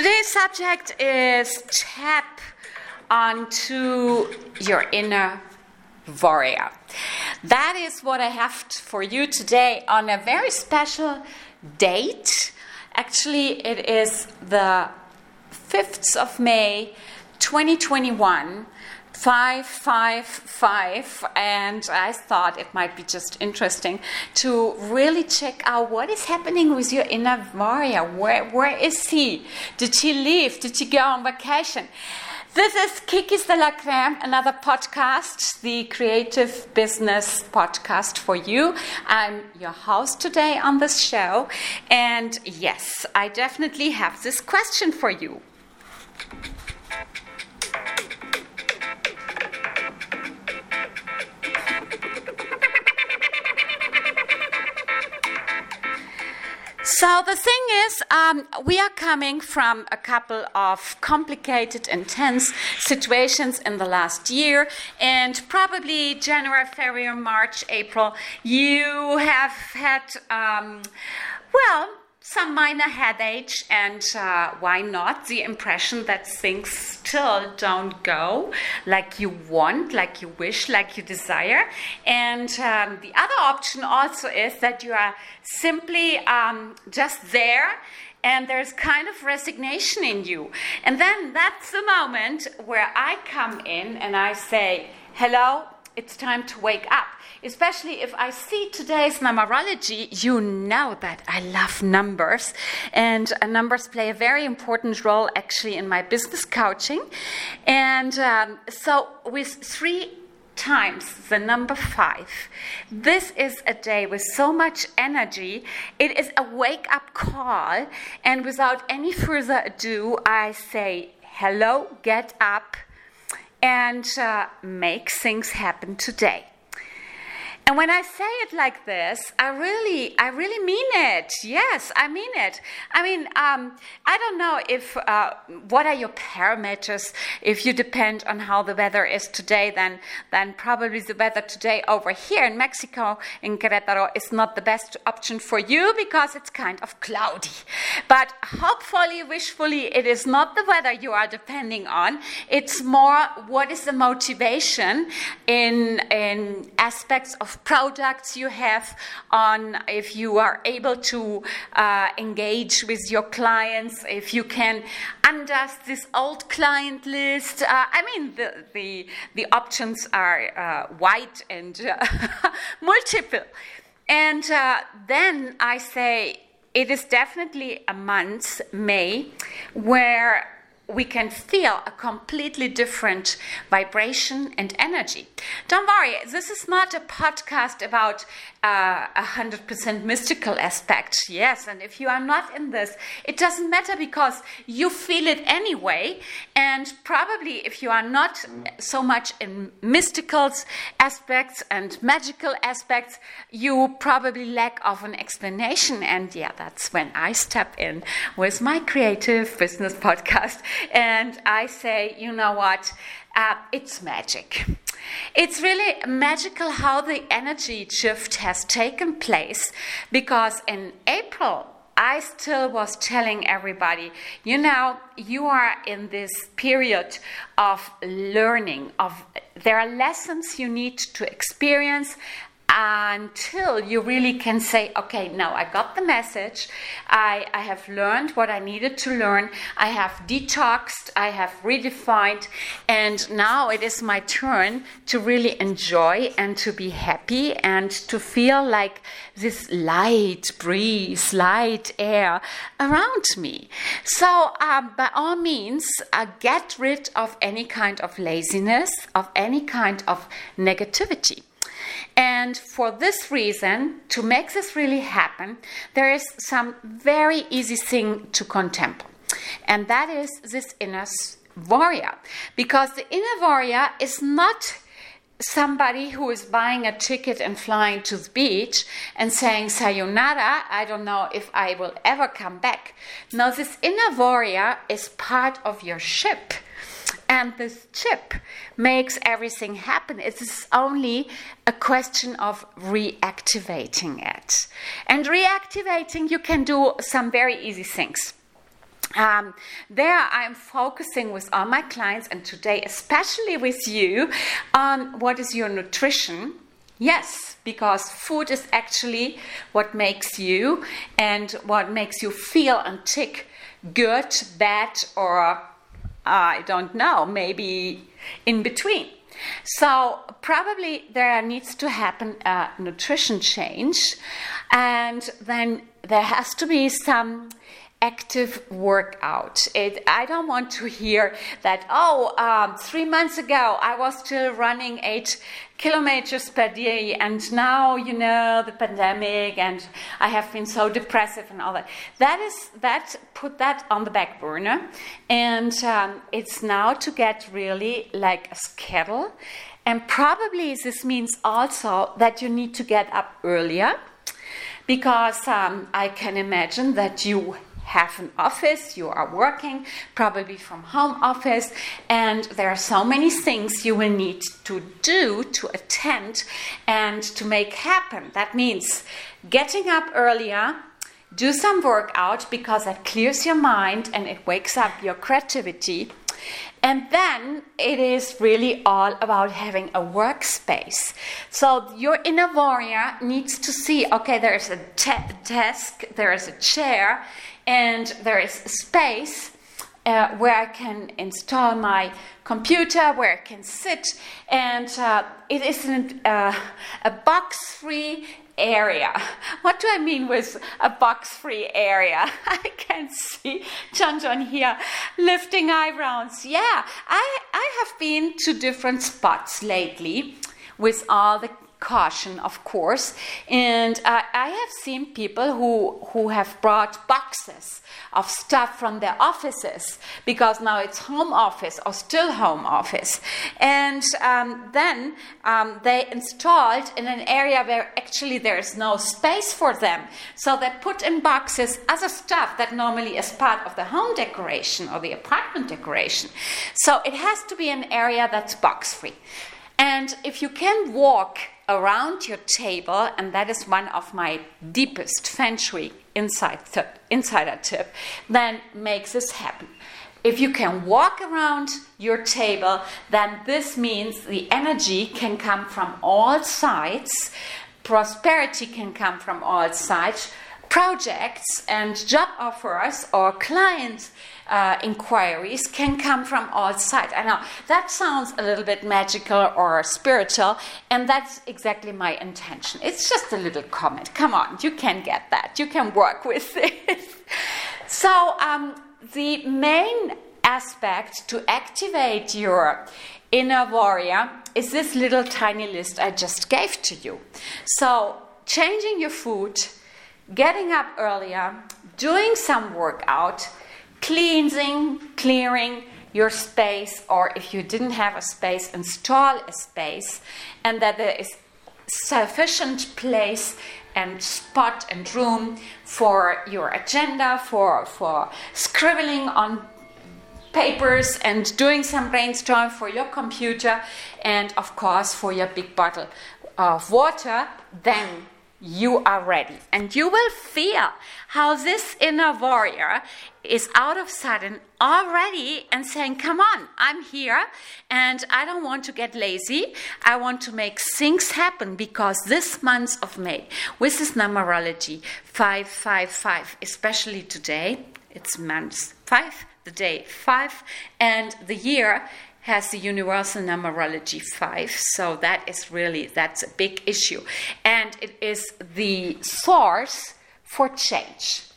Today's subject is tap onto your inner warrior. That is what I have for you today on a very special date. Actually, it is the 5th of May 2021. 555 and i thought it might be just interesting to really check out what is happening with your inner warrior where, where is he did he leave did he go on vacation this is Kikis de la Creme, another podcast, the creative business podcast for you. I'm your host today on this show. And yes, I definitely have this question for you. So the thing is, um, we are coming from a couple of complicated, intense situations in the last year, and probably January, February, March, April, you have had, um, well, some minor headache, and uh, why not? The impression that things still don't go like you want, like you wish, like you desire. And um, the other option also is that you are simply um, just there and there's kind of resignation in you. And then that's the moment where I come in and I say, Hello, it's time to wake up. Especially if I see today's numerology, you know that I love numbers. And uh, numbers play a very important role actually in my business coaching. And um, so, with three times the number five. This is a day with so much energy. It is a wake up call. And without any further ado, I say, hello, get up, and uh, make things happen today. And when I say it like this, I really, I really mean it. Yes, I mean it. I mean, um, I don't know if uh, what are your parameters. If you depend on how the weather is today, then then probably the weather today over here in Mexico in Querétaro is not the best option for you because it's kind of cloudy. But hopefully, wishfully, it is not the weather you are depending on. It's more what is the motivation in in aspects of products you have on if you are able to uh, engage with your clients if you can undust this old client list. Uh, i mean the, the, the options are uh, wide and uh, multiple. And uh, then i say it is definitely a month may where we can feel a completely different vibration and energy. Don't worry, this is not a podcast about uh, a hundred percent mystical aspect. Yes, and if you are not in this, it doesn't matter because you feel it anyway. And probably, if you are not so much in mystical aspects and magical aspects, you probably lack of an explanation. And yeah, that's when I step in with my creative business podcast and I say, you know what? Uh, it's magic. It's really magical how the energy shift has taken place because in April, I still was telling everybody, you know, you are in this period of learning of there are lessons you need to experience until you really can say, okay, now I got the message. I, I have learned what I needed to learn. I have detoxed. I have redefined. And now it is my turn to really enjoy and to be happy and to feel like this light breeze, light air around me. So, um, by all means, uh, get rid of any kind of laziness, of any kind of negativity. And for this reason, to make this really happen, there is some very easy thing to contemplate. And that is this inner warrior. Because the inner warrior is not somebody who is buying a ticket and flying to the beach and saying sayonara i don't know if i will ever come back no this inner warrior is part of your ship and this chip makes everything happen. It is only a question of reactivating it. And reactivating, you can do some very easy things. um, there I'm focusing with all my clients and today especially with you on what is your nutrition. Yes, because food is actually what makes you and what makes you feel and tick good, bad, or I don't know, maybe in between. So, probably there needs to happen a nutrition change, and then there has to be some active workout. It, I don't want to hear that, oh, um, three months ago I was still running eight kilometers per day, and now, you know, the pandemic, and I have been so depressive and all that. That is, that, put that on the back burner, and um, it's now to get really like a schedule. And probably this means also that you need to get up earlier because um, I can imagine that you have an office, you are working probably from home office, and there are so many things you will need to do to attend and to make happen. That means getting up earlier, do some workout because that clears your mind and it wakes up your creativity. And then it is really all about having a workspace. So your inner warrior needs to see okay, there's a te- desk, there is a chair, and there is space uh, where I can install my computer, where I can sit, and uh, it isn't uh, a box free area. What do I mean with a box free area? I can see John John here lifting eyebrows. Yeah, I, I have been to different spots lately with all the caution, of course. And uh, I have seen people who, who have brought boxes of stuff from their offices because now it's home office or still home office. And um, then um, they installed in an area where actually there is no space for them. So they put in boxes other stuff that normally is part of the home decoration or the apartment decoration. So it has to be an area that's box free. And if you can walk around your table, and that is one of my deepest feng shui inside insider tip, then make this happen. If you can walk around your table, then this means the energy can come from all sides, prosperity can come from all sides, projects and job offers or client uh, inquiries can come from all sides. I know that sounds a little bit magical or spiritual, and that's exactly my intention. It's just a little comment. Come on, you can get that. You can work with it. so, um, the main aspect to activate your inner warrior is this little tiny list I just gave to you. So, changing your food getting up earlier, doing some workout, cleansing, clearing your space, or if you didn't have a space, install a space, and that there is sufficient place and spot and room for your agenda, for, for scribbling on papers and doing some brainstorm for your computer, and of course for your big bottle of water, then you are ready. And you will feel how this inner warrior is out of sudden already and saying, Come on, I'm here and I don't want to get lazy. I want to make things happen because this month of May, with this numerology 555, especially today, it's month 5, the day 5, and the year has the universal numerology 5 so that is really that's a big issue. And it is the source for change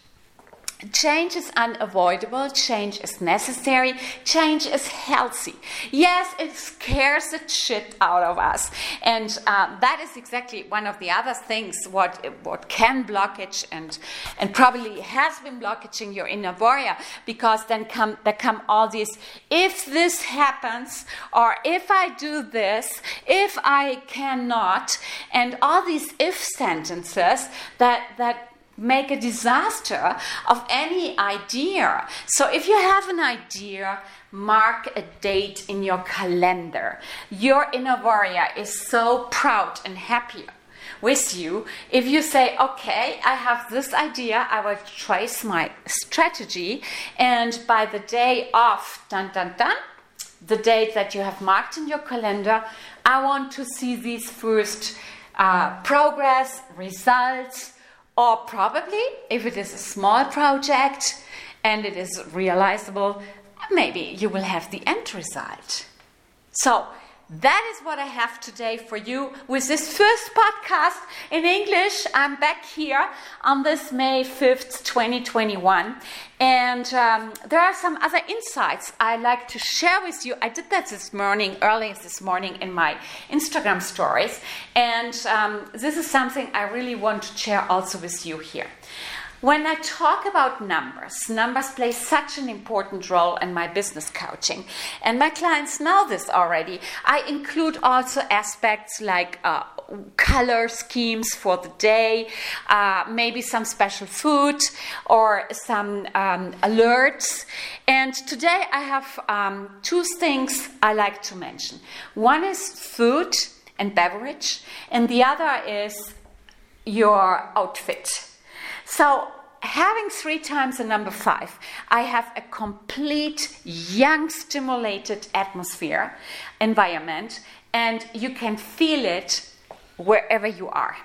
Change is unavoidable, change is necessary, change is healthy. Yes, it scares the shit out of us. And uh, that is exactly one of the other things what, what can blockage and, and probably has been blockaging your inner warrior because then come, there come all these if this happens, or if I do this, if I cannot, and all these if sentences that, that make a disaster of any idea. So if you have an idea, mark a date in your calendar. Your inner warrior is so proud and happy with you if you say, okay, I have this idea, I will trace my strategy, and by the day of dun dun dun, the date that you have marked in your calendar, I want to see these first uh, progress, results, or probably if it is a small project and it is realizable, maybe you will have the end result. So, that is what I have today for you with this first podcast in English. I'm back here on this May 5th, 2021. And um, there are some other insights I like to share with you. I did that this morning, early this morning, in my Instagram stories. And um, this is something I really want to share also with you here. When I talk about numbers, numbers play such an important role in my business coaching. And my clients know this already. I include also aspects like uh, color schemes for the day, uh, maybe some special food or some um, alerts. And today I have um, two things I like to mention one is food and beverage, and the other is your outfit. So, having three times the number five, I have a complete young, stimulated atmosphere, environment, and you can feel it wherever you are.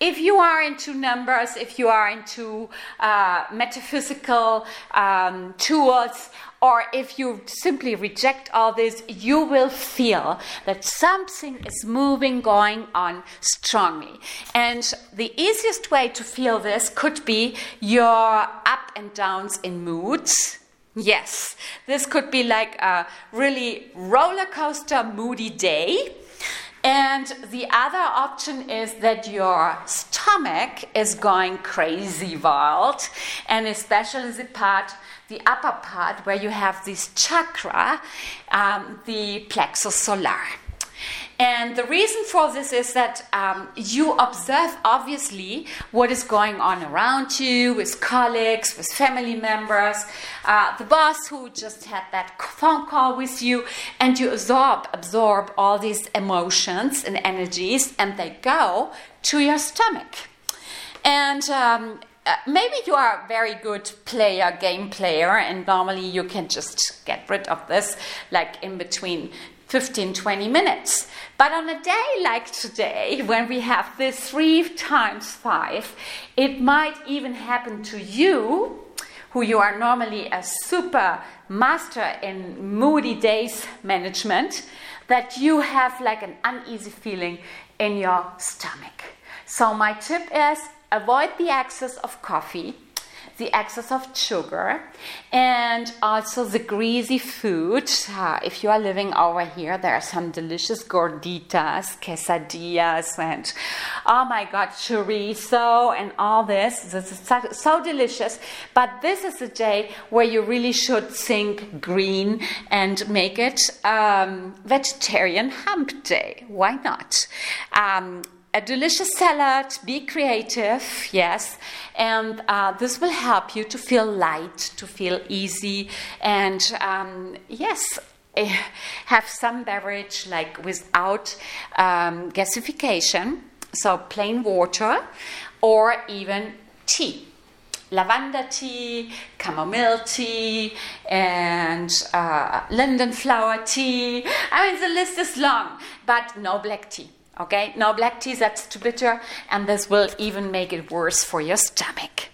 If you are into numbers, if you are into uh, metaphysical um, tools, or if you simply reject all this, you will feel that something is moving, going on strongly. And the easiest way to feel this could be your up and downs in moods. Yes, this could be like a really roller coaster, moody day. And the other option is that your stomach is going crazy wild, and especially the part the upper part where you have this chakra, um, the plexus solar. And the reason for this is that um, you observe obviously what is going on around you with colleagues, with family members, uh, the boss who just had that phone call with you, and you absorb, absorb all these emotions and energies, and they go to your stomach. And um, uh, maybe you are a very good player, game player, and normally you can just get rid of this like in between 15 20 minutes. But on a day like today, when we have this three times five, it might even happen to you, who you are normally a super master in moody days management, that you have like an uneasy feeling in your stomach. So, my tip is avoid the excess of coffee, the excess of sugar, and also the greasy food. Uh, if you are living over here, there are some delicious gorditas, quesadillas, and oh my god, chorizo, and all this. This is so, so delicious. But this is a day where you really should think green and make it um, vegetarian hump day. Why not? Um, a delicious salad, be creative, yes, and uh, this will help you to feel light, to feel easy, and um, yes, eh, have some beverage like without um, gasification, so plain water, or even tea. Lavender tea, chamomile tea, and uh, linden flower tea. I mean, the list is long, but no black tea. Okay, now black tea, that's too bitter, and this will even make it worse for your stomach.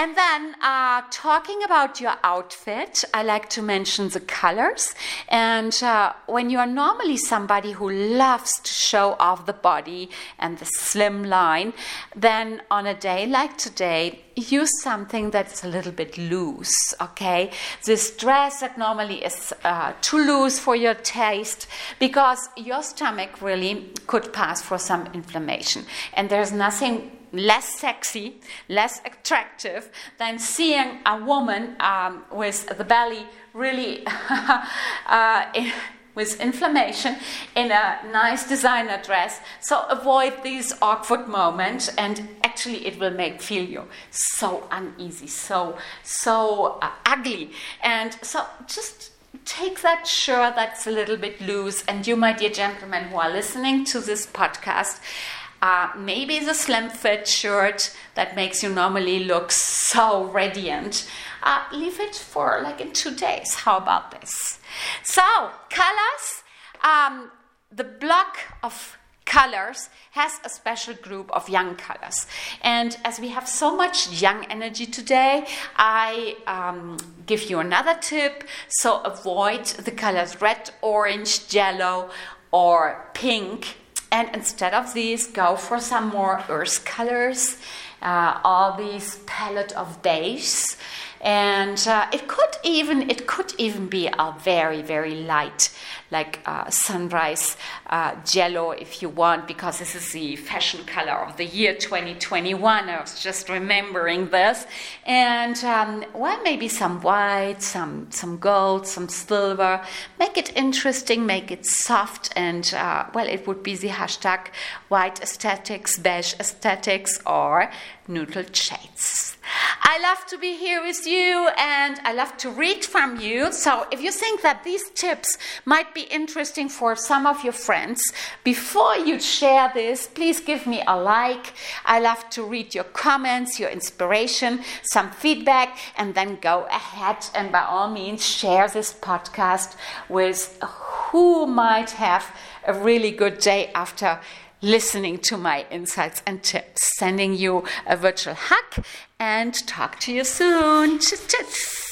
And then, uh, talking about your outfit, I like to mention the colors. And uh, when you are normally somebody who loves to show off the body and the slim line, then on a day like today, use something that's a little bit loose, okay? This dress that normally is uh, too loose for your taste because your stomach really could pass for some inflammation. And there's nothing less sexy, less attractive than seeing a woman um, with the belly really uh, with inflammation in a nice designer dress. So avoid these awkward moments, and actually, it will make feel you so uneasy, so so uh, ugly, and so just take that shirt that's a little bit loose and you my dear gentlemen who are listening to this podcast Uh, maybe the slim fit shirt that makes you normally look so radiant. Uh, leave it for like in two days. How about this? So, colors. Um, the block of colors has a special group of young colors. And as we have so much young energy today, I um, give you another tip. So avoid the colors red, orange, yellow, or pink. And instead of these, go for some more earth colors. Uh, all these palette of beige and uh, it could even it could even be a very very light like uh, sunrise uh, yellow if you want because this is the fashion color of the year 2021 i was just remembering this. And um, well maybe some white some some gold some silver. Make it interesting make it soft and uh, well it would be the hashtag white aesthetics beige aesthetics or neutral shades. I love to be here with you and I love to read from you. So, if you think that these tips might be interesting for some of your friends, before you share this, please give me a like. I love to read your comments, your inspiration, some feedback, and then go ahead and by all means share this podcast with who might have a really good day after listening to my insights and tips. Sending you a virtual hug and talk to you soon. Tschüss.